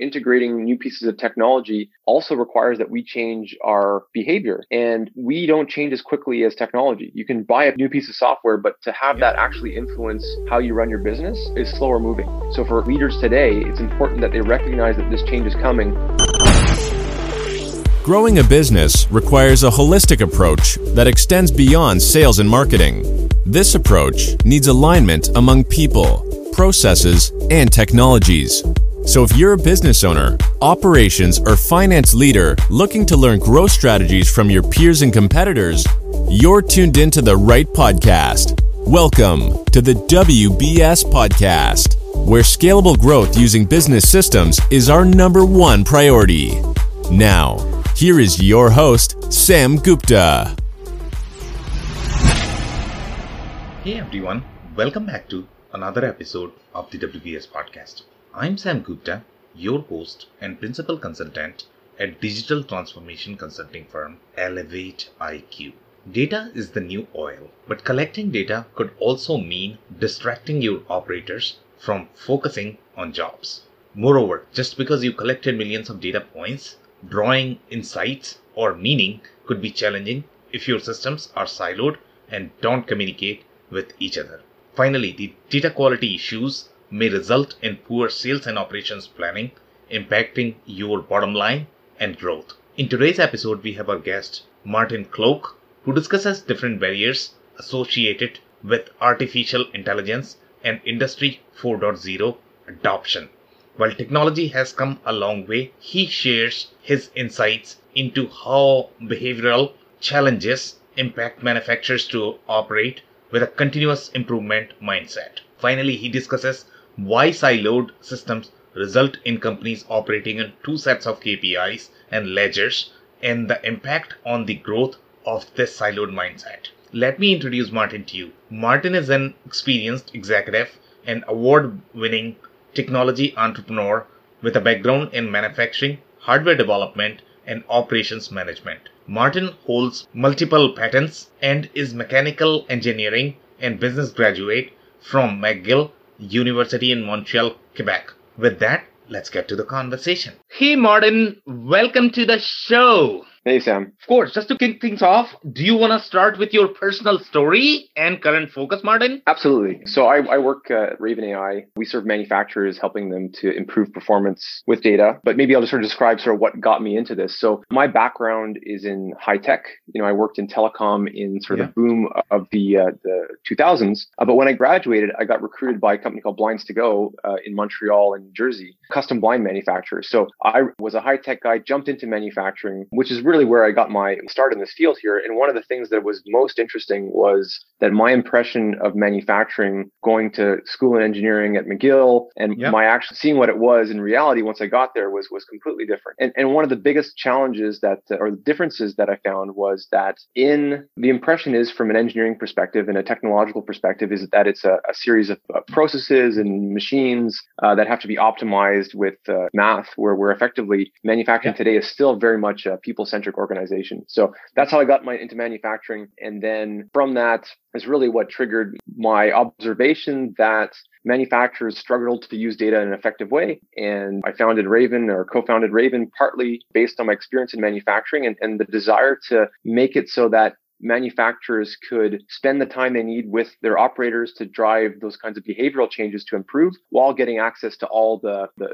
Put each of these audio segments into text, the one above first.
integrating new pieces of technology also requires that we change our behavior. And we don't change as quickly as technology. You can buy a new piece of software, but to have that actually influence how you run your business is slower moving. So for leaders today, it's important that they recognize that this change is coming. Growing a business requires a holistic approach that extends beyond sales and marketing. This approach needs alignment among people, processes, and technologies. So if you're a business owner, operations, or finance leader looking to learn growth strategies from your peers and competitors, you're tuned into the right podcast. Welcome to the WBS Podcast, where scalable growth using business systems is our number one priority. Now, here is your host, Sam Gupta. Hey everyone, welcome back to another episode of the WBS Podcast. I'm Sam Gupta, your host and principal consultant at digital transformation consulting firm Elevate IQ. Data is the new oil, but collecting data could also mean distracting your operators from focusing on jobs. Moreover, just because you collected millions of data points, drawing insights or meaning could be challenging if your systems are siloed and don't communicate with each other. Finally, the data quality issues may result in poor sales and operations planning, impacting your bottom line and growth. In today's episode, we have our guest, Martin Cloake, who discusses different barriers associated with artificial intelligence and Industry 4.0 adoption. While technology has come a long way, he shares his insights into how behavioral challenges impact manufacturers to operate with a continuous improvement mindset. Finally, he discusses why siloed systems result in companies operating in two sets of KPIs and ledgers and the impact on the growth of this siloed mindset. Let me introduce Martin to you. Martin is an experienced executive and award winning technology entrepreneur with a background in manufacturing, hardware development, and operations management. Martin holds multiple patents and is mechanical engineering and business graduate from McGill University in Montreal, Quebec. With that, let's get to the conversation. Hey, Martin, welcome to the show. Hey, Sam. Of course, just to kick things off, do you want to start with your personal story and current focus, Martin? Absolutely. So I, I work at Raven AI. We serve manufacturers, helping them to improve performance with data. But maybe I'll just sort of describe sort of what got me into this. So my background is in high tech. You know, I worked in telecom in sort of yeah. the boom of the uh, the 2000s. Uh, but when I graduated, I got recruited by a company called Blinds to Go uh, in Montreal and New Jersey, custom blind manufacturers. So I was a high tech guy, jumped into manufacturing, which is really where I got my start in this field here. And one of the things that was most interesting was that my impression of manufacturing going to school in engineering at McGill and yep. my actually seeing what it was in reality once I got there was was completely different. And and one of the biggest challenges that uh, or the differences that I found was that in the impression is from an engineering perspective and a technological perspective is that it's a, a series of uh, processes and machines uh, that have to be optimized with uh, math where we're effectively manufacturing today is still very much a people centric centric organization. So that's how I got my into manufacturing. And then from that is really what triggered my observation that manufacturers struggled to use data in an effective way. And I founded Raven or co-founded Raven partly based on my experience in manufacturing and, and the desire to make it so that manufacturers could spend the time they need with their operators to drive those kinds of behavioral changes to improve while getting access to all the, the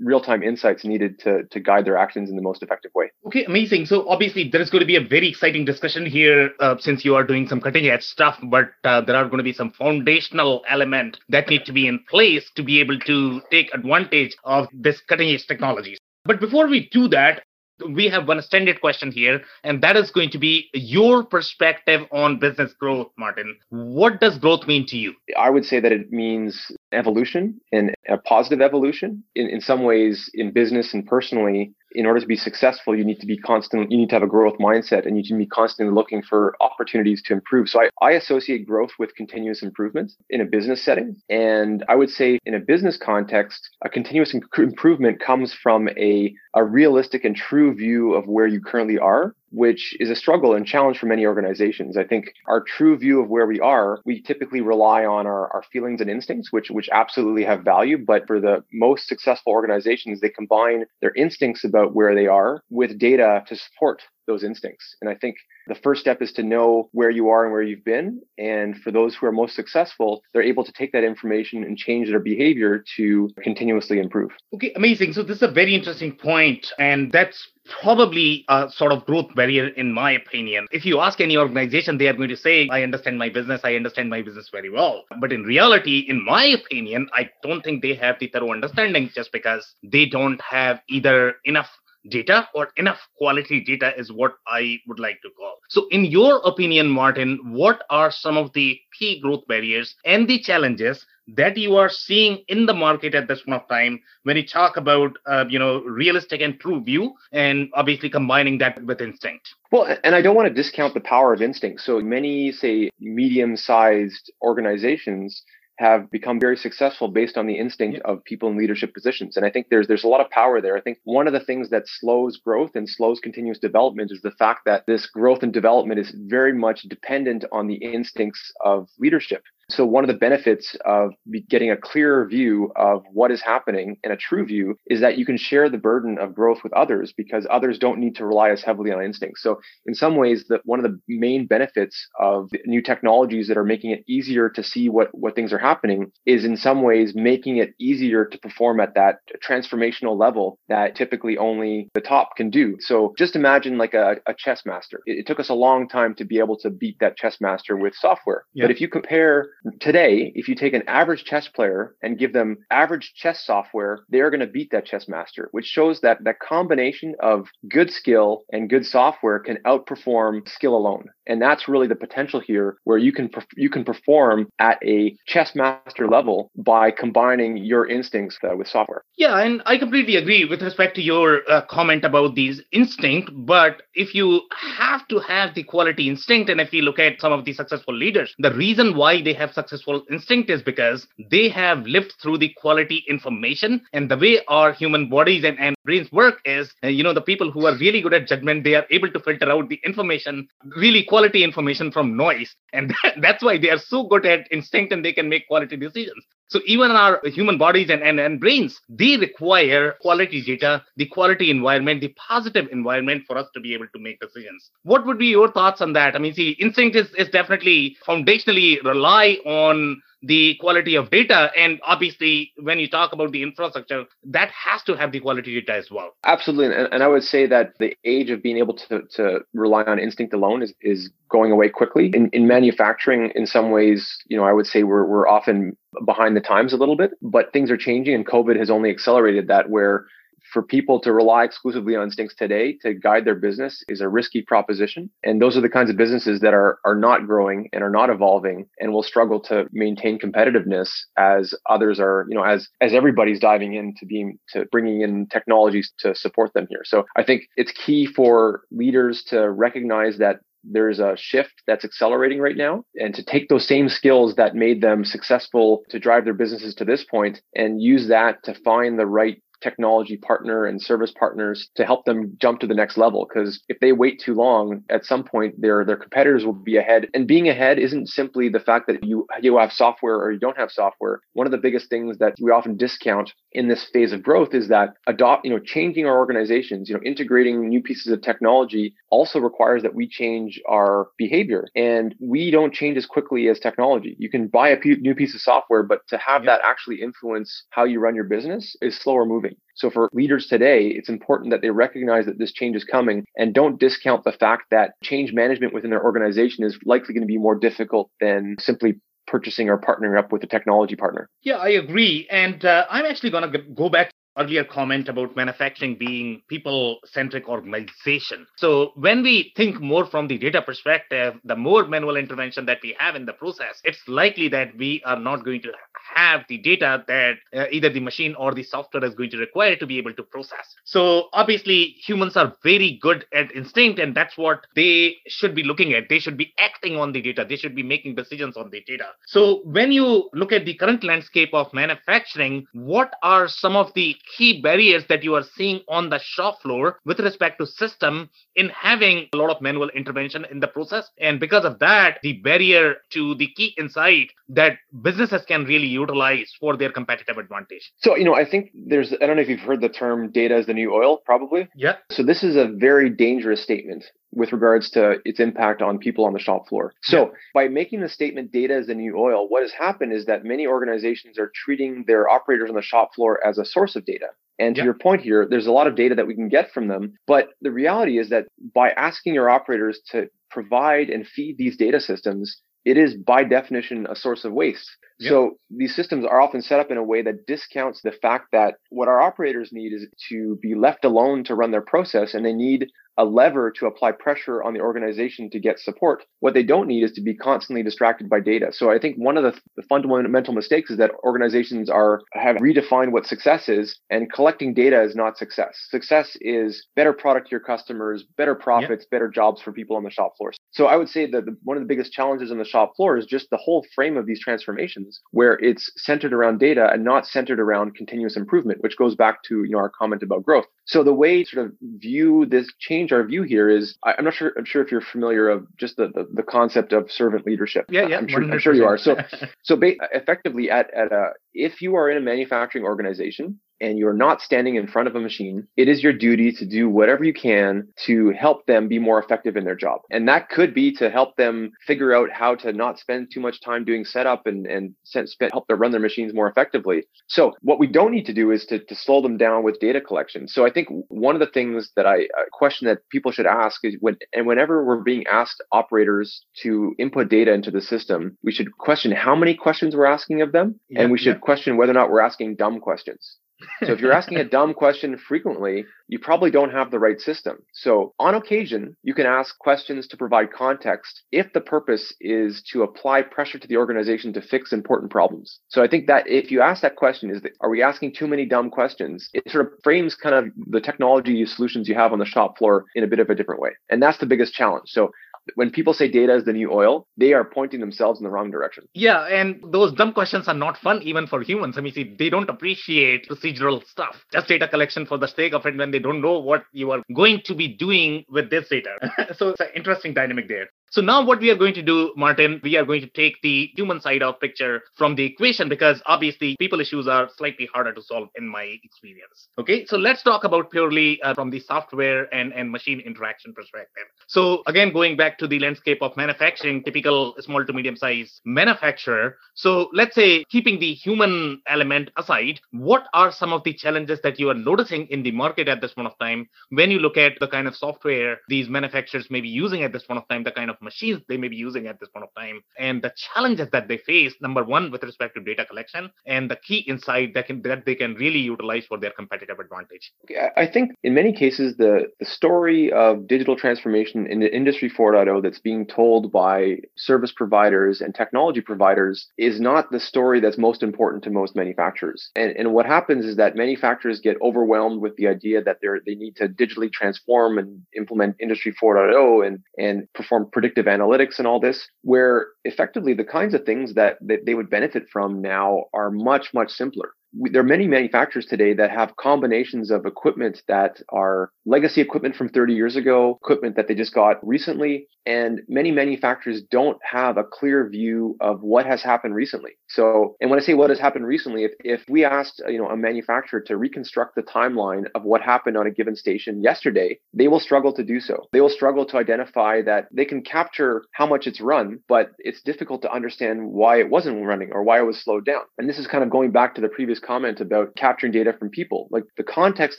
real-time insights needed to to guide their actions in the most effective way. Okay, amazing. So obviously there is going to be a very exciting discussion here uh, since you are doing some cutting-edge stuff, but uh, there are going to be some foundational element that need to be in place to be able to take advantage of this cutting-edge technologies. But before we do that, we have one standard question here, and that is going to be your perspective on business growth, Martin. What does growth mean to you? I would say that it means evolution and a positive evolution. In, in some ways, in business and personally, in order to be successful, you need to be constant, you need to have a growth mindset and you need to be constantly looking for opportunities to improve. So I, I associate growth with continuous improvement in a business setting. And I would say in a business context, a continuous improvement comes from a, a realistic and true view of where you currently are which is a struggle and challenge for many organizations. I think our true view of where we are, we typically rely on our, our feelings and instincts, which which absolutely have value. But for the most successful organizations, they combine their instincts about where they are with data to support those instincts. And I think the first step is to know where you are and where you've been. And for those who are most successful, they're able to take that information and change their behavior to continuously improve. Okay, amazing. So this is a very interesting point, and that's probably a sort of growth barrier in my opinion. If you ask any organization, they are going to say, I understand my business, I understand my business very well. But in reality, in my opinion, I don't think they have the thorough understanding just because they don't have either enough data or enough quality data is what I would like to call. So, in your opinion, Martin, what are some of the key growth barriers and the challenges that you are seeing in the market at this point of time when you talk about uh, you know realistic and true view and obviously combining that with instinct well and i don't want to discount the power of instinct so many say medium sized organizations have become very successful based on the instinct of people in leadership positions. And I think there's there's a lot of power there. I think one of the things that slows growth and slows continuous development is the fact that this growth and development is very much dependent on the instincts of leadership. So one of the benefits of getting a clearer view of what is happening and a true view is that you can share the burden of growth with others because others don't need to rely as heavily on instincts. So in some ways, that one of the main benefits of new technologies that are making it easier to see what, what things are happening is in some ways making it easier to perform at that transformational level that typically only the top can do. So just imagine like a, a chess master. It, it, took us a long time to be able to beat that chess master with software. Yeah. But if you compare today, if you take an average chess player and give them average chess software, they're going to beat that chess master, which shows that that combination of good skill and good software can outperform skill alone. And that's really the potential here where you can, you can perform at a chess master level by combining your instincts uh, with software. Yeah. And I completely agree with respect to your uh, comment about these instinct. But if you have to have the quality instinct, and if you look at some of the successful leaders, the reason why they have have successful instinct is because they have lived through the quality information. And the way our human bodies and, and brains work is uh, you know the people who are really good at judgment they are able to filter out the information really quality information from noise. And that, that's why they are so good at instinct and they can make quality decisions so even our human bodies and, and, and brains, they require quality data, the quality environment, the positive environment for us to be able to make decisions. What would be your thoughts on that? I mean, see, instinct is, is definitely foundationally rely on the quality of data. And obviously, when you talk about the infrastructure, that has to have the quality data as well. Absolutely. And, and I would say that the age of being able to, to rely on instinct alone is, is going away quickly. In, in manufacturing, in some ways, you know, I would say we're, we're often behind the times a little bit, but things are changing and COVID has only accelerated that where for people to rely exclusively on instincts today to guide their business is a risky proposition. And those are the kinds of businesses that are, are not growing and are not evolving and will struggle to maintain competitiveness as others are, you know, as, as everybody's diving into being, to bringing in technologies to support them here. So I think it's key for leaders to recognize that there's a shift that's accelerating right now and to take those same skills that made them successful to drive their businesses to this point and use that to find the right technology partner and service partners to help them jump to the next level. Because if they wait too long, at some point their their competitors will be ahead. And being ahead isn't simply the fact that you you have software or you don't have software. One of the biggest things that we often discount in this phase of growth is that adopt you know changing our organizations, you know integrating new pieces of technology also requires that we change our behavior. And we don't change as quickly as technology. You can buy a new piece of software, but to have that actually influence how you run your business is slower moving. So for leaders today, it's important that they recognize that this change is coming and don't discount the fact that change management within their organization is likely going to be more difficult than simply purchasing or partnering up with a technology partner. Yeah, I agree. And uh, I'm actually going to go back to earlier comment about manufacturing being people centric organization. So when we think more from the data perspective, the more manual intervention that we have in the process, it's likely that we are not going to have the data that uh, either the machine or the software is going to require to be able to process. So obviously humans are very good at instinct and that's what they should be looking at. They should be acting on the data. They should be making decisions on the data. So when you look at the current landscape of manufacturing, what are some of the key barriers that you are seeing on the shop floor with respect to system in having a lot of manual intervention in the process? And because of that, the barrier to the key insight that businesses can really utilize for their competitive advantage. So, you know, I think there's, I don't know if you've heard the term data is the new oil, probably. Yeah. So, this is a very dangerous statement with regards to its impact on people on the shop floor. So, yeah. by making the statement data is the new oil, what has happened is that many organizations are treating their operators on the shop floor as a source of data. And to your point here, there's a lot of data that we can get from them. But the reality is that by asking your operators to provide and feed these data systems, it is by definition a source of waste. Yep. So these systems are often set up in a way that discounts the fact that what our operators need is to be left alone to run their process and they need a lever to apply pressure on the organization to get support. What they don't need is to be constantly distracted by data. So I think one of the, the fundamental mistakes is that organizations are have redefined what success is and collecting data is not success. Success is better product to your customers, better profits, yep. better jobs for people on the shop floor. So I would say that the, one of the biggest challenges on the shop floor is just the whole frame of these transformations where it's centered around data and not centered around continuous improvement, which goes back to you know our comment about growth. So the way sort of view this change our view here is I'm not sure I'm sure if you're familiar of just the the, the concept of servant leadership. Yeah, yeah. I'm sure, I'm sure you are. So so ba- effectively at at a if you are in a manufacturing organization and you're not standing in front of a machine, it is your duty to do whatever you can to help them be more effective in their job. And that could be to help them figure out how to not spend too much time doing setup and, and spend, help them run their machines more effectively. So what we don't need to do is to, to slow them down with data collection. So I think one of the things that I a question that people should ask is when, and whenever we're being asked operators to input data into the system, we should question how many questions we're asking of them. And we should question whether or not we're asking dumb questions. So if you're asking a dumb question frequently, you probably don't have the right system. So on occasion, you can ask questions to provide context if the purpose is to apply pressure to the organization to fix important problems. So I think that if you ask that question, is that, are we asking too many dumb questions? It sort of frames kind of the technology solutions you have on the shop floor in a bit of a different way. And that's the biggest challenge. So when people say data is the new oil, they are pointing themselves in the wrong direction. Yeah, and those dumb questions are not fun even for humans. I mean, see, they don't appreciate procedural stuff, just data collection for the sake of it when they don't know what you are going to be doing with this data. so it's an interesting dynamic there. So now what we are going to do, Martin, we are going to take the human side of picture from the equation because obviously people issues are slightly harder to solve in my experience. Okay, so let's talk about purely uh, from the software and, and machine interaction perspective. So again, going back to the landscape of manufacturing, typical small to medium size manufacturer. So let's say keeping the human element aside, what are some of the challenges that you are noticing in the market at this point of time when you look at the kind of software these manufacturers may be using at this point of time, the kind of machines they may be using at this point of time. And the challenges that they face number one with respect to data collection and the key insight that can that they can really utilize for their competitive advantage. I think in many cases the the story of digital transformation in the industry 4.0 that's being told by service providers and technology providers is not the story that's most important to most manufacturers. And and what happens is that manufacturers get overwhelmed with the idea that they're they need to digitally transform and implement industry 4.0 and and perform predictive predictive analytics and all this, where effectively the kinds of things that, that they would benefit from now are much, much simpler there are many manufacturers today that have combinations of equipment that are legacy equipment from 30 years ago, equipment that they just got recently, and many manufacturers don't have a clear view of what has happened recently. So, and when I say what has happened recently, if, if we asked, you know, a manufacturer to reconstruct the timeline of what happened on a given station yesterday, they will struggle to do so. They will struggle to identify that they can capture how much it's run, but it's difficult to understand why it wasn't running or why it was slowed down. And this is kind of going back to the previous Comment about capturing data from people. Like the context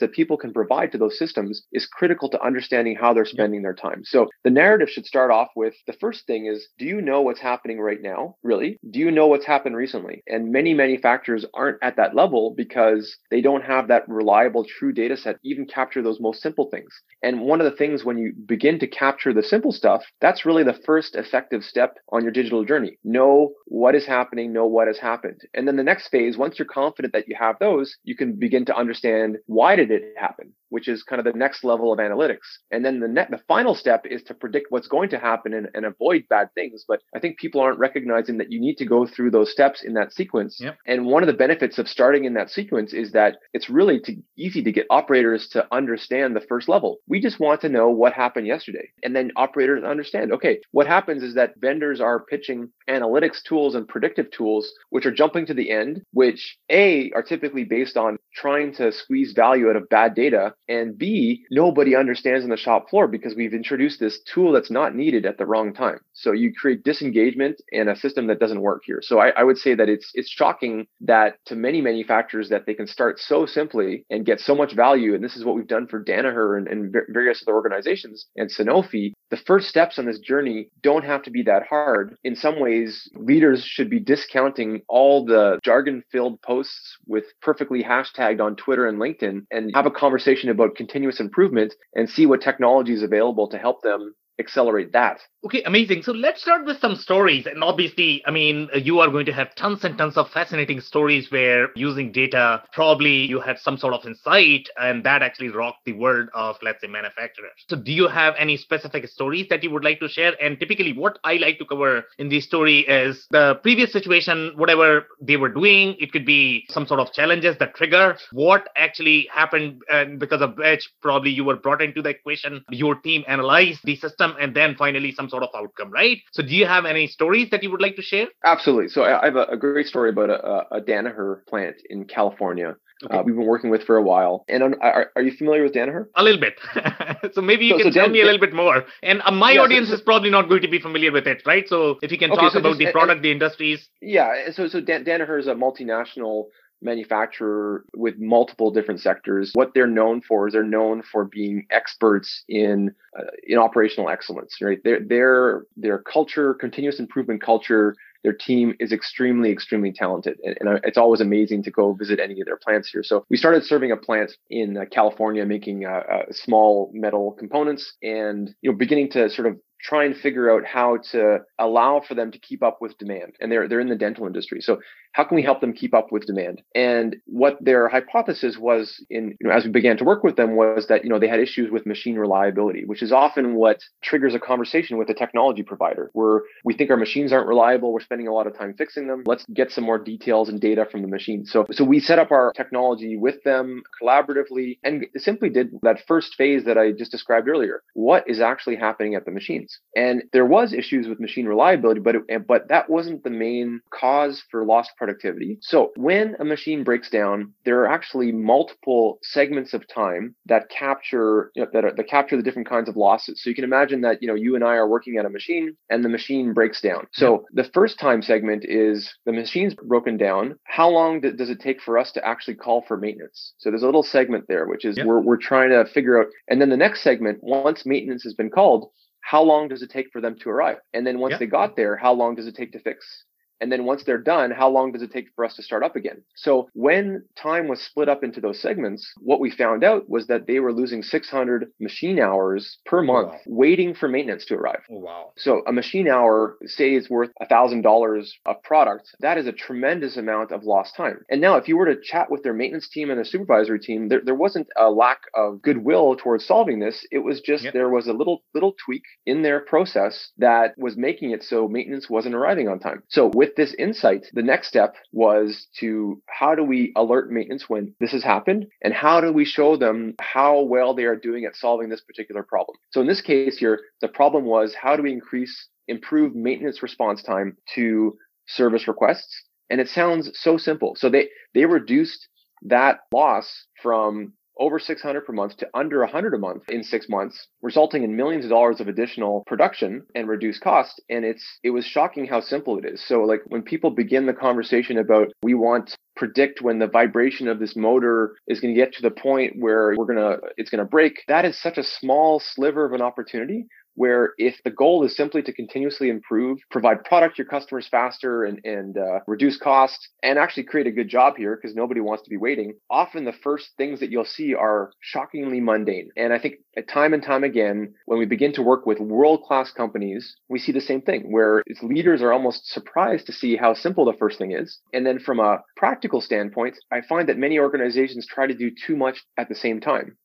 that people can provide to those systems is critical to understanding how they're spending their time. So the narrative should start off with the first thing is, do you know what's happening right now? Really? Do you know what's happened recently? And many manufacturers aren't at that level because they don't have that reliable, true data set, even capture those most simple things. And one of the things when you begin to capture the simple stuff, that's really the first effective step on your digital journey. Know what is happening, know what has happened. And then the next phase, once you're confident that you have those, you can begin to understand why did it happen? which is kind of the next level of analytics. And then the net, the final step is to predict what's going to happen and, and, avoid bad things. But I think people aren't recognizing that you need to go through those steps in that sequence. Yep. And one of the benefits of starting in that sequence is that it's really to, easy to get operators to understand the first level. We just want to know what happened yesterday. And then operators understand, okay, what happens is that vendors are pitching analytics tools and predictive tools, which are jumping to the end, which A, are typically based on trying to squeeze value out of bad data and B, nobody understands on the shop floor because we've introduced this tool that's not needed at the wrong time. So you create disengagement and a system that doesn't work here. So I, I, would say that it's it's shocking that to many manufacturers that they can start so simply and get so much value. And this is what we've done for Danaher and, and various other organizations and Sanofi. The first steps on this journey don't have to be that hard. In some ways, leaders should be discounting all the jargon-filled posts with perfectly hashtagged on Twitter and LinkedIn and have a conversation about continuous improvement and see what technology is available to help them accelerate that. Okay, amazing. So let's start with some stories. And obviously, I mean, uh, you are going to have tons and tons of fascinating stories where using data, probably you had some sort of insight and that actually rocked the world of, let's say, manufacturers. So do you have any specific stories that you would like to share? And typically, what I like to cover in the story is the previous situation, whatever they were doing. It could be some sort of challenges that trigger what actually happened, and because of which probably you were brought into the equation. Your team analyzed the system and then finally some sort of outcome, right? So, do you have any stories that you would like to share? Absolutely. So, I have a, great story about a, a Danaher plant in California. Okay. Uh, we've been working with for a while. And are, are you familiar with Danaher? A little bit. so maybe you so, can so tell Dan- me a little bit more. And uh, my yeah, audience so, is probably not going to be familiar with it, right? So if you can okay, talk about just, the product, and, the industries. Yeah. So so Dan- Danaher is a multinational manufacturer with multiple different sectors. What they're known for is they're known for being experts in uh, in operational excellence. Right, their their their culture, continuous improvement culture. Their team is extremely, extremely talented, and, and, it's always amazing to go visit any of their plants here. So we started serving a plant in uh, California, making uh, uh small metal components, and you know, beginning to sort of try and figure out how to allow for them to keep up with demand. And they're they're in the dental industry. So how can we help them keep up with demand? And what their hypothesis was in you know as we began to work with them was that you know they had issues with machine reliability, which is often what triggers a conversation with a technology provider where we think our machines aren't reliable, we're spending a lot of time fixing them. Let's get some more details and data from the machine. So so we set up our technology with them collaboratively and simply did that first phase that I just described earlier. What is actually happening at the machines? And there was issues with machine reliability, but it, but that wasn't the main cause for lost productivity. So when a machine breaks down, there are actually multiple segments of time that capture you know, that, are, that capture the different kinds of losses. So you can imagine that you know you and I are working at a machine and the machine breaks down. So the first time segment is the machine's broken down. How long does it take for us to actually call for maintenance? So there's a little segment there, which is yep. we're we're trying to figure out. And then the next segment, once maintenance has been called, how long does it take for them to arrive? And then once yep. they got there, how long does it take to fix? And then once they're done, how long does it take for us to start up again? So when time was split up into those segments, what we found out was that they were losing 600 machine hours per oh, month wow. waiting for maintenance to arrive. Oh, wow. So a machine hour, say is worth $1,000 of product, that is a tremendous amount of lost time. And now if you were to chat with their maintenance team and their supervisory team, there, there wasn't a lack of goodwill towards solving this. It was just yep. there was a little little tweak in their process that was making it so maintenance wasn't arriving on time. So with with this insight, the next step was to how do we alert maintenance when this has happened and how do we show them how well they are doing at solving this particular problem. So in this case here, the problem was how do we increase, improve maintenance response time to service requests? And it sounds so simple. So they, they reduced that loss from over 600 per month to under 100 a month in six months, resulting in millions of dollars of additional production and reduced cost. And it's it was shocking how simple it is. So like when people begin the conversation about we want predict when the vibration of this motor is going to get to the point where we're going to it's going to break that is such a small sliver of an opportunity where if the goal is simply to continuously improve, provide product to your customers faster and, and uh, reduce costs and actually create a good job here because nobody wants to be waiting, often the first things that you'll see are shockingly mundane. And I think time and time again, when we begin to work with world class companies, we see the same thing where leaders are almost surprised to see how simple the first thing is. And then from a practical standpoint, I find that many organizations try to do too much at the same time.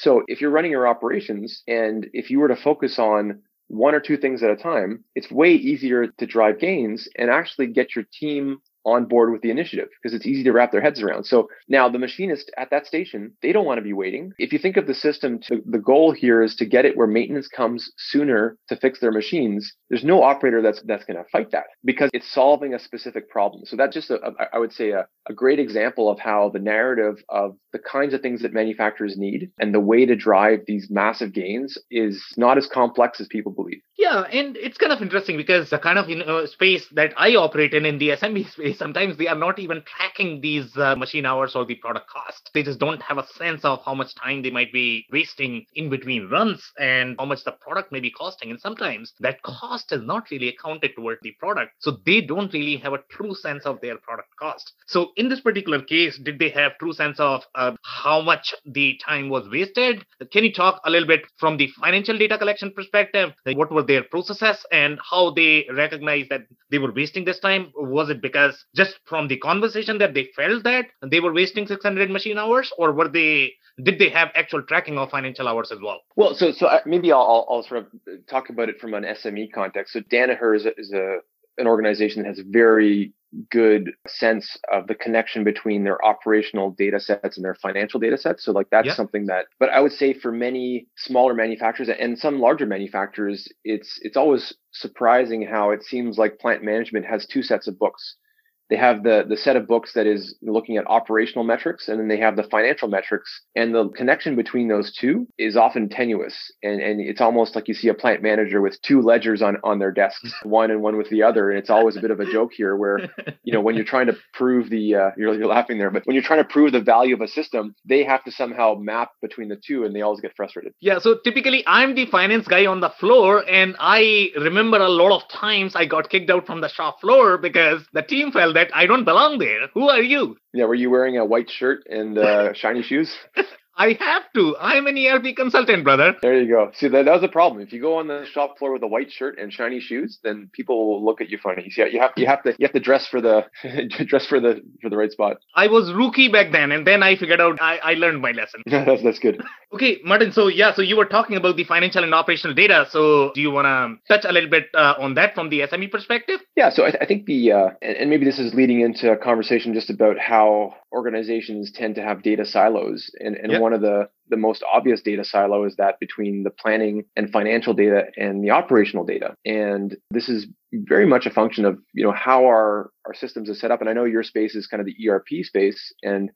So if you're running your operations and if you were to focus on one or two things at a time, it's way easier to drive gains and actually get your team on board with the initiative because it's easy to wrap their heads around. So now the machinist at that station, they don't want to be waiting. If you think of the system, to, the goal here is to get it where maintenance comes sooner to fix their machines. There's no operator that's that's going to fight that because it's solving a specific problem. So that's just a, a I would say a, a great example of how the narrative of the kinds of things that manufacturers need and the way to drive these massive gains is not as complex as people believe. Yeah, and it's kind of interesting because the kind of you know, space that I operate in in the SMB space, sometimes they are not even tracking these uh, machine hours or the product cost. They just don't have a sense of how much time they might be wasting in between runs and how much the product may be costing. And sometimes that cost is not really accounted toward the product, so they don't really have a true sense of their product cost. So in this particular case, did they have true sense of uh, how much the time was wasted? Can you talk a little bit from the financial data collection perspective? What were their processes and how they recognized that they were wasting this time? Was it because just from the conversation that they felt that they were wasting 600 machine hours, or were they did they have actual tracking of financial hours as well? Well, so so uh, maybe I'll, I'll, I'll sort of talk about it from an SME context. So Danaher is a, is a an organization that has a very good sense of the connection between their operational data sets and their financial data sets. So like that's yeah. something that but I would say for many smaller manufacturers and some larger manufacturers, it's it's always surprising how it seems like plant management has two sets of books they have the the set of books that is looking at operational metrics and then they have the financial metrics and the connection between those two is often tenuous and and it's almost like you see a plant manager with two ledgers on on their desks one and one with the other and it's always a bit of a joke here where you know when you're trying to prove the uh, you're, you're laughing there but when you're trying to prove the value of a system they have to somehow map between the two and they always get frustrated. Yeah so typically i'm the finance guy on the floor and i remember a lot of times i got kicked out from the shop floor because the team felt that I don't belong there. Who are you? Yeah, were you wearing a white shirt and uh, shiny shoes? I have to. I'm an ERP consultant, brother. There you go. See, that, that was a problem. If you go on the shop floor with a white shirt and shiny shoes, then people will look at you funny. You, see, you have you have to you have to dress for the dress for the for the right spot. I was rookie back then, and then I figured out I, I learned my lesson. that's that's good. Okay, Martin. So yeah, so you were talking about the financial and operational data. So do you want to touch a little bit uh, on that from the SME perspective? Yeah. So I, th- I think the uh, and, and maybe this is leading into a conversation just about how organizations tend to have data silos, and and yep. one of the the most obvious data silo is that between the planning and financial data and the operational data. And this is very much a function of, you know, how our, our systems are set up. And I know your space is kind of the ERP space and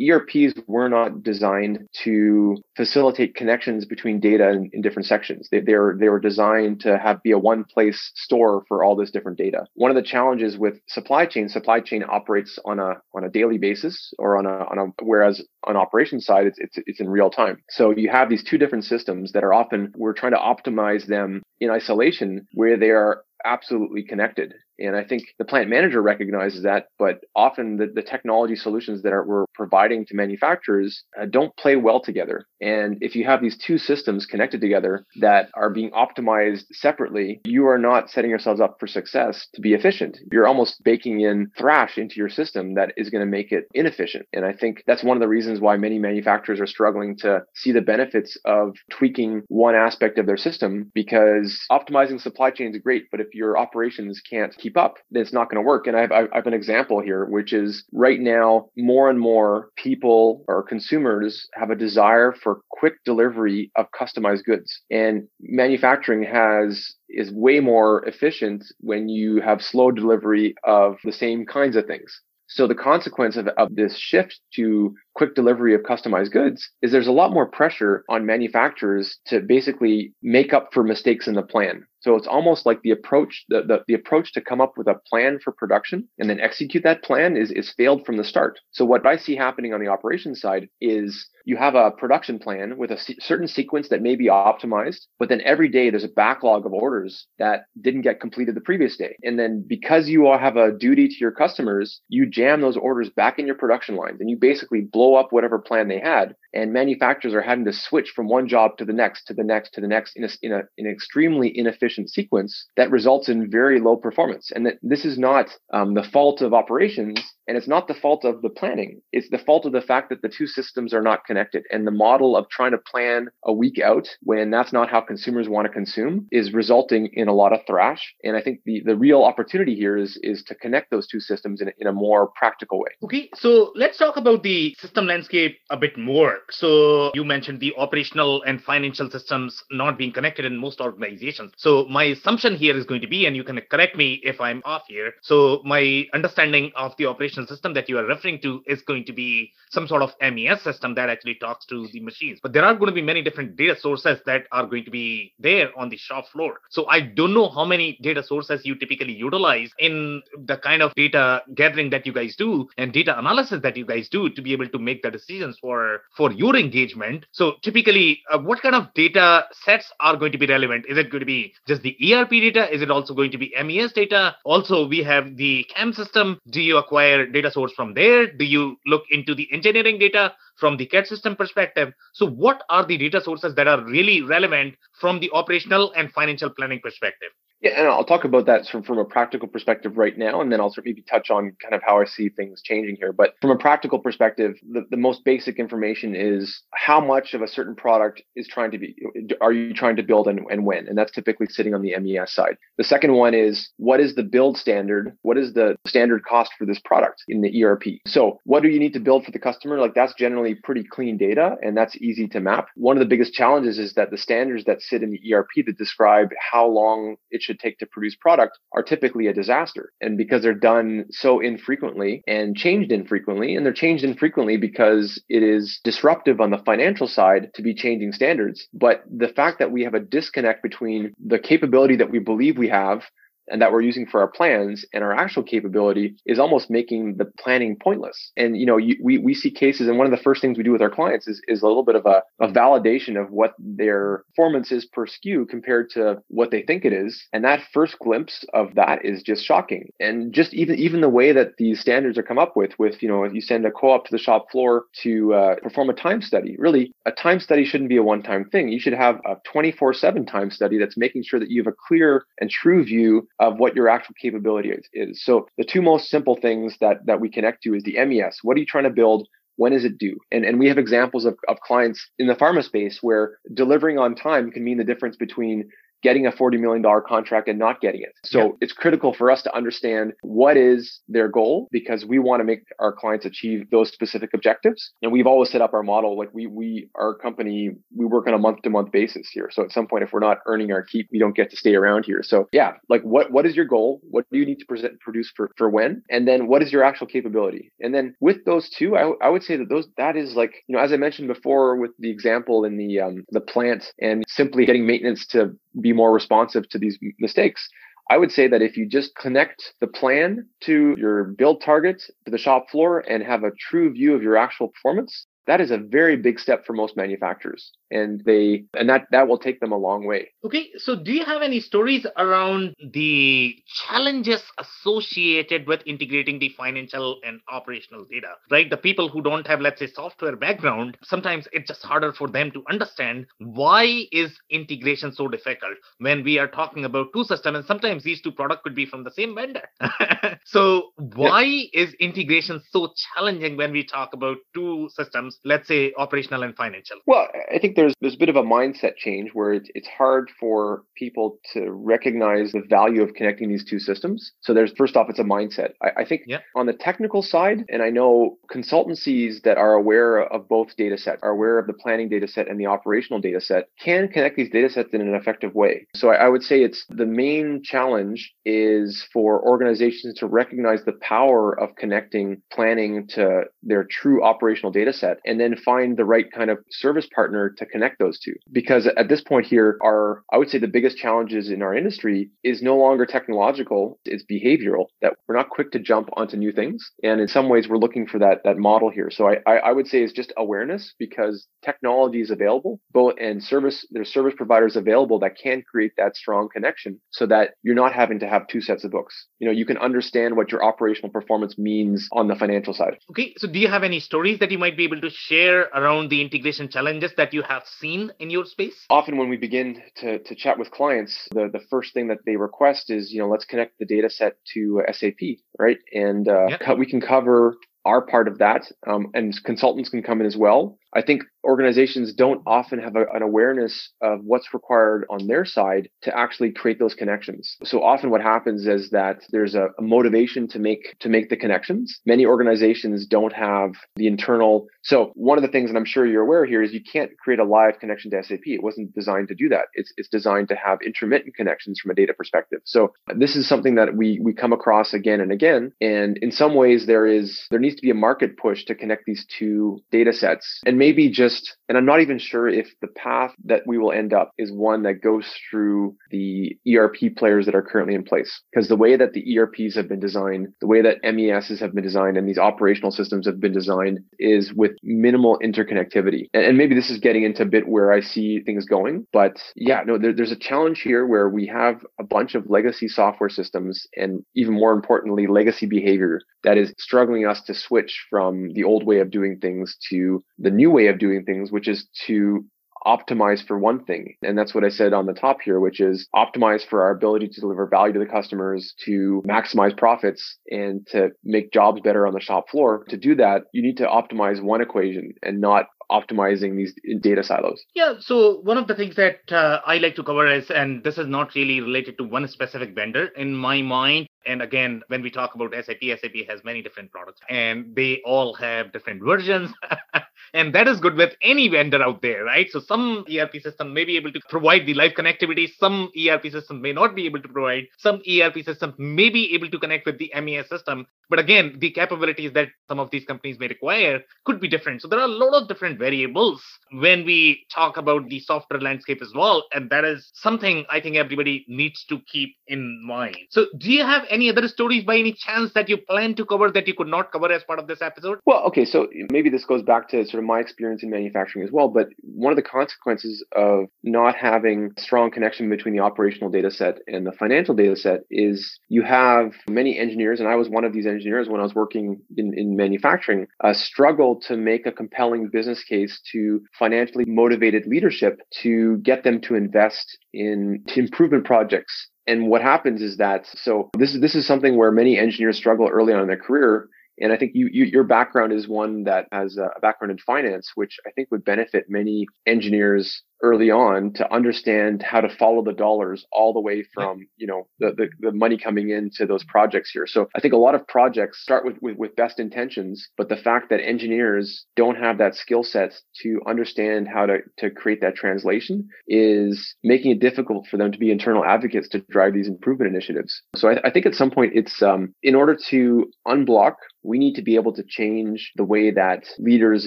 ERPs were not designed to facilitate connections between data in, in different sections. They, they, were, they were designed to have be a one place store for all this different data. One of the challenges with supply chain, supply chain operates on a on a daily basis or on a on a whereas on operations side it's it's it's in real time. So you have these two different systems that are often we're trying to optimize them in isolation where they are absolutely connected. And I think the plant manager recognizes that, but often the, the technology solutions that are, we're providing to manufacturers uh, don't play well together. And if you have these two systems connected together that are being optimized separately, you are not setting yourselves up for success to be efficient. You're almost baking in thrash into your system that is going to make it inefficient. And I think that's one of the reasons why many manufacturers are struggling to see the benefits of tweaking one aspect of their system because optimizing supply chain is great, but if your operations can't keep up, then it's not going to work. And I have, I have an example here, which is right now, more and more people or consumers have a desire for quick delivery of customized goods. And manufacturing has is way more efficient when you have slow delivery of the same kinds of things. So the consequence of, of this shift to quick delivery of customized goods is there's a lot more pressure on manufacturers to basically make up for mistakes in the plan. So it's almost like the approach, the, the, the, approach to come up with a plan for production and then execute that plan is, is failed from the start. So what I see happening on the operations side is you have a production plan with a certain sequence that may be optimized, but then every day there's a backlog of orders that didn't get completed the previous day. And then because you all have a duty to your customers, you jam those orders back in your production lines and you basically blow up whatever plan they had. And manufacturers are having to switch from one job to the next, to the next, to the next in, a, in, a, in an extremely inefficient sequence that results in very low performance. And that this is not um, the fault of operations and it's not the fault of the planning. It's the fault of the fact that the two systems are not connected. And the model of trying to plan a week out when that's not how consumers want to consume is resulting in a lot of thrash. And I think the, the real opportunity here is, is to connect those two systems in, in a more practical way. Okay. So let's talk about the system landscape a bit more. So you mentioned the operational and financial systems not being connected in most organizations. So my assumption here is going to be, and you can correct me if I'm off here. So my understanding of the operation operational system that you are referring to is going to be some sort of MES system that actually talks to the machines. But there are going to be many different data sources that are going to be there on the shop floor. So I don't know how many data sources you typically utilize in the kind of data gathering that you guys do and data analysis that you guys do to be able to make the decisions for for your engagement. So typically, uh, what kind of data sets are going to be relevant? Is it going to be just the ERP data? Is it also going to be MES data? Also, we have the CAM system. Do you acquire data source from there? Do you look into the engineering data from the CAD system perspective? So, what are the data sources that are really relevant from the operational and financial planning perspective? Yeah, and I'll talk about that from, from a practical perspective right now, and then I'll sort of maybe touch on kind of how I see things changing here. But from a practical perspective, the, the most basic information is how much of a certain product is trying to be, are you trying to build and, and when? And that's typically sitting on the MES side. The second one is what is the build standard? What is the standard cost for this product in the ERP? So what do you need to build for the customer? Like that's generally pretty clean data and that's easy to map. One of the biggest challenges is that the standards that sit in the ERP that describe how long it should take to produce product are typically a disaster. And because they're done so infrequently and changed infrequently, and they're changed infrequently because it is disruptive on the financial side to be changing standards. But the fact that we have a disconnect between the capability that we believe we have and that we're using for our plans and our actual capability is almost making the planning pointless. And, you know, you, we, we see cases, and one of the first things we do with our clients is, is a little bit of a, a validation of what their performance is per SKU compared to what they think it is. And that first glimpse of that is just shocking. And just even, even the way that these standards are come up with, with, you know, you send a co-op to the shop floor to uh, perform a time study. Really, a time study shouldn't be a one-time thing. You should have a 24 seven time study that's making sure that you have a clear and true view of what your actual capability is, is. So the two most simple things that that we connect to is the MES. What are you trying to build? When is it due? And and we have examples of, of clients in the pharma space where delivering on time can mean the difference between getting a $40 million contract and not getting it. So yeah. it's critical for us to understand what is their goal because we want to make our clients achieve those specific objectives. And we've always set up our model like we, we, our company, we work on a month to month basis here. So at some point, if we're not earning our keep, we don't get to stay around here. So yeah, like what, what is your goal? What do you need to present, produce for, for when? And then what is your actual capability? And then with those two, I, I would say that those, that is like, you know, as I mentioned before with the example in the, um, the plant and simply getting maintenance to be more responsive to these mistakes. I would say that if you just connect the plan to your build targets to the shop floor and have a true view of your actual performance, that is a very big step for most manufacturers. And they and that that will take them a long way. Okay so do you have any stories around the challenges associated with integrating the financial and operational data? Right the people who don't have let's say software background sometimes it's just harder for them to understand why is integration so difficult when we are talking about two systems and sometimes these two products could be from the same vendor. So why is integration so challenging when we talk about two systems let's say operational and financial? Well, I think there's there's a bit of a mindset change where it's it's hard for people to recognize the value of connecting these two systems. So there's first off, it's a mindset. I, I think yeah. on the technical side, and I know consultancies that are aware of both data sets, are aware of the planning data set and the operational data set, can connect these data sets in an effective way. So I, I would say it's the main challenge is for organizations to recognize the power of connecting planning to their true operational data set and then find the right kind of service partner to connect those two. Because at this point here, our, I would say the biggest challenges in our industry is no longer technological, it's behavioral, that we're not quick to jump onto new things. And in some ways, we're looking for that, that model here. So I, I, I would say it's just awareness because technology is available, both and service, there's service providers available that can create that strong connection so that you're not having to have two sets of books. You know, you can understand what your operational performance means on the financial side. Okay. So do you have any stories that you might be able to share around the integration challenges that you have seen in your space? Often when we begin to, to chat with clients, the, the first thing that they request is, you know, let's connect the data set to SAP, right? And uh, we can cover our part of that, um, and consultants can come in as well. I think organizations don't often have a, an awareness of what's required on their side to actually create those connections. So often what happens is that there's a, a motivation to make to make the connections. Many organizations don't have the internal. So one of the things that I'm sure you're aware here is you can't create a live connection to SAP. It wasn't designed to do that. It's it's designed to have intermittent connections from a data perspective. So this is something that we we come across again and again. And in some ways there is there needs to be a market push to connect these two data sets and maybe just, and I'm not even sure if the path that we will end up is one that goes through the ERP players that are currently in place. Because the way that the ERPs have been designed, the way that MESs have been designed, and these operational systems have been designed is with minimal interconnectivity. And, maybe this is getting into a bit where I see things going. But yeah, no, there, there's a challenge here where we have a bunch of legacy software systems and even more importantly, legacy behavior that is struggling us to switch from the old way of doing things to the new way of doing things, which is to optimize for one thing. And that's what I said on the top here, which is optimize for our ability to deliver value to the customers, to maximize profits and to make jobs better on the shop floor. To do that, you need to optimize one equation and not optimizing these data silos? Yeah, so one of the things that uh, I like to cover is, and this is not really related to one specific vendor in my mind. And again, when we talk about SAP, SAP has many different products and they all have different versions. and that is good with any vendor out there, right? So some ERP system may be able to provide the live connectivity, some ERP system may not be able to provide, some ERP system may be able to connect with the MES system. But again, the capabilities that some of these companies may require could be different. So there are a lot of different variables when we talk about the software landscape as well. And that is something I think everybody needs to keep in mind. So do you have any other stories by any chance that you plan to cover that you could not cover as part of this episode? Well, okay. So maybe this goes back to sort of my experience in manufacturing as well. But one of the consequences of not having strong connection between the operational data set and the financial data set is you have many engineers, and I was one of these engineers when I was working in, in manufacturing, struggle to make a compelling business case to financially motivated leadership to get them to invest in improvement projects and what happens is that so this is this is something where many engineers struggle early on in their career and I think you, you, your background is one that has a background in finance, which I think would benefit many engineers early on to understand how to follow the dollars all the way from you know the, the, the money coming into those projects here. So i think a lot of projects start with, with, with best intentions but the fact that engineers don't have that skill set to understand how to, to create that translation is making it difficult for them to be internal advocates to drive these improvement initiatives. So i, I think at some point it's um, in order to unblock we need to be able to change the way that leaders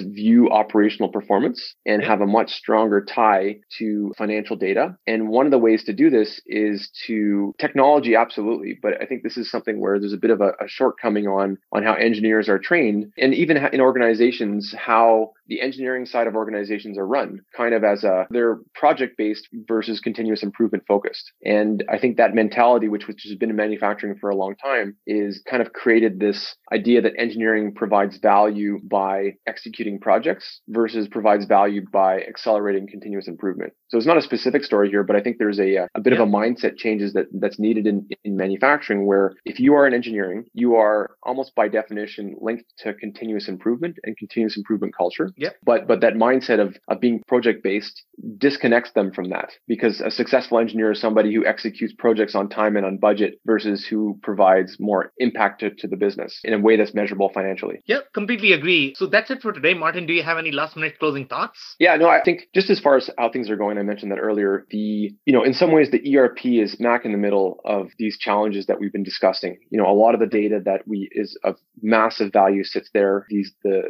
view operational performance and have a much stronger tie to financial data. And one of the ways to do this is to technology, absolutely. But I think this is something where there's a bit of a, a shortcoming on, on how engineers are trained and even in organizations, how the engineering side of organizations are run kind of as a they're project based versus continuous improvement focused. And i think that mentality which, which has been in manufacturing for a long time is kind of created this idea that engineering provides value by executing projects versus provides value by accelerating continuous improvement so it's not a specific story here but i think there's a, uh, a bit yeah. of a mindset changes that that's needed in, in manufacturing where if you are in engineering you are almost by definition linked to continuous improvement and continuous improvement culture Yep. But but that mindset of, of being project based disconnects them from that because a successful engineer is somebody who executes projects on time and on budget versus who provides more impact to, to the business in a way that's measurable financially. Yeah, completely agree. So that's it for today. Martin, do you have any last minute closing thoughts? Yeah, no, I think just as far as how things are going, I mentioned that earlier, the, you know, in some ways the ERP is smack in the middle of these challenges that we've been discussing. You know, a lot of the data that we is of massive value sits there. These, the,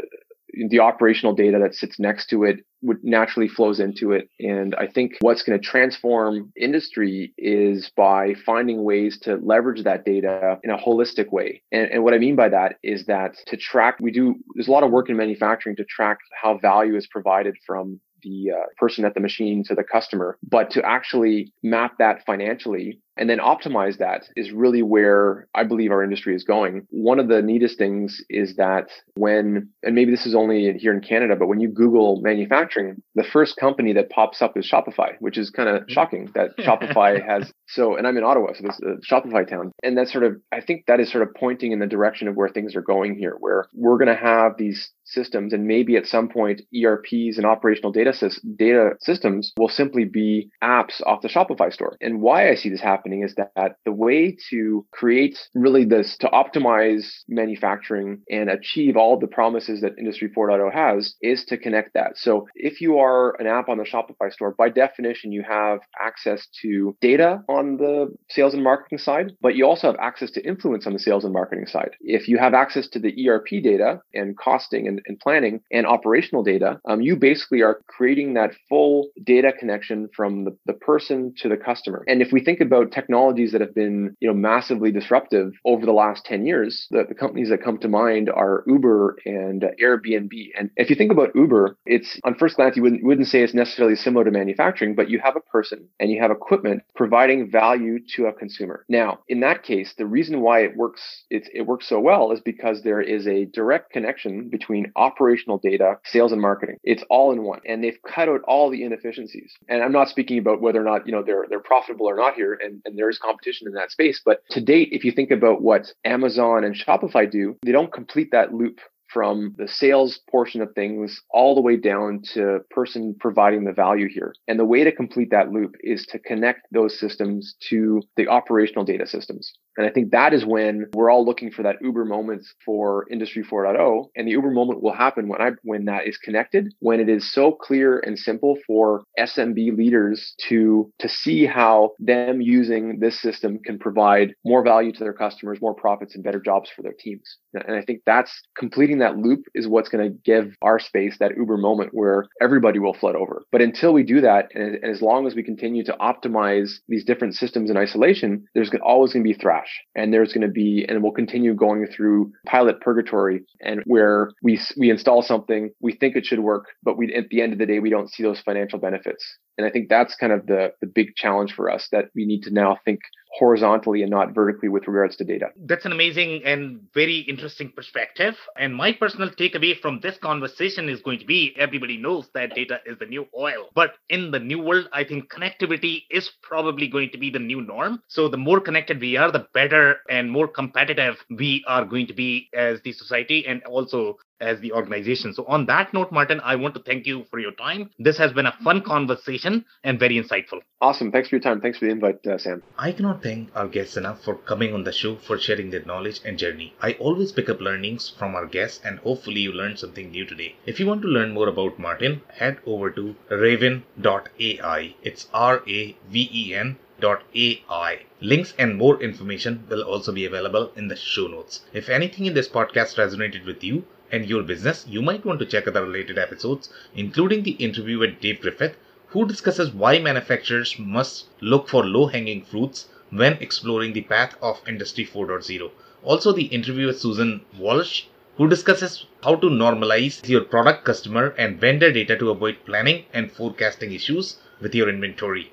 the operational data that sits next to it would naturally flows into it. And I think what's going to transform industry is by finding ways to leverage that data in a holistic way. And, and what I mean by that is that to track, we do, there's a lot of work in manufacturing to track how value is provided from the uh, person at the machine to the customer, but to actually map that financially and then optimize that is really where I believe our industry is going. One of the neatest things is that when, and maybe this is only here in Canada, but when you Google manufacturing, the first company that pops up is Shopify, which is kind of mm-hmm. shocking that Shopify has so, and I'm in Ottawa, so this is a Shopify town. And that's sort of, I think that is sort of pointing in the direction of where things are going here, where we're going to have these systems and maybe at some point ERPs and operational data, data systems will simply be apps off the Shopify store. And why I see this happening is that the way to create really this, to optimize manufacturing and achieve all the promises that Industry 4.0 has is to connect that. So if you are an app on the Shopify store, by definition, you have access to data on the sales and marketing side, but you also have access to influence on the sales and marketing side. If you have access to the ERP data and costing and, and planning and operational data, um, you basically are creating that full data connection from the, the person to the customer. And if we think about technologies that have been, you know, massively disruptive over the last 10 years, the, the companies that come to mind are Uber and uh, Airbnb. And if you think about Uber, it's on first glance, you wouldn't, wouldn't say it's necessarily similar to manufacturing, but you have a person and you have equipment providing value to a consumer. Now, in that case, the reason why it works, it, it works so well is because there is a direct connection between operational data, sales and marketing. It's all in one and they've cut out all the inefficiencies. And I'm not speaking about whether or not, you know, they're, they're profitable or not here. And and there is competition in that space. But to date, if you think about what Amazon and Shopify do, they don't complete that loop from the sales portion of things all the way down to person providing the value here. And the way to complete that loop is to connect those systems to the operational data systems. And I think that is when we're all looking for that Uber moment for industry 4.0. And the Uber moment will happen when I, when that is connected, when it is so clear and simple for SMB leaders to, to see how them using this system can provide more value to their customers, more profits and better jobs for their teams. And I think that's completing that loop is what's going to give our space that Uber moment where everybody will flood over. But until we do that, and, and as long as we continue to optimize these different systems in isolation, there's always going to be thrash and there's going to be, and we'll continue going through pilot purgatory and where we, we install something, we think it should work, but we, at the end of the day, we don't see those financial benefits. And I think that's kind of the, the big challenge for us that we need to now think horizontally and not vertically with regards to data. That's an amazing and very interesting perspective. And my personal takeaway from this conversation is going to be everybody knows that data is the new oil. But in the new world, I think connectivity is probably going to be the new norm. So the more connected we are, the better and more competitive we are going to be as the society and also as the organization. So, on that note, Martin, I want to thank you for your time. This has been a fun conversation and very insightful. Awesome. Thanks for your time. Thanks for the invite, uh, Sam. I cannot thank our guests enough for coming on the show for sharing their knowledge and journey. I always pick up learnings from our guests, and hopefully, you learned something new today. If you want to learn more about Martin, head over to raven.ai. It's R A V E N AI. Links and more information will also be available in the show notes. If anything in this podcast resonated with you, and your business, you might want to check other related episodes, including the interview with Dave Griffith, who discusses why manufacturers must look for low hanging fruits when exploring the path of Industry 4.0. Also, the interview with Susan Walsh, who discusses how to normalize your product, customer, and vendor data to avoid planning and forecasting issues with your inventory.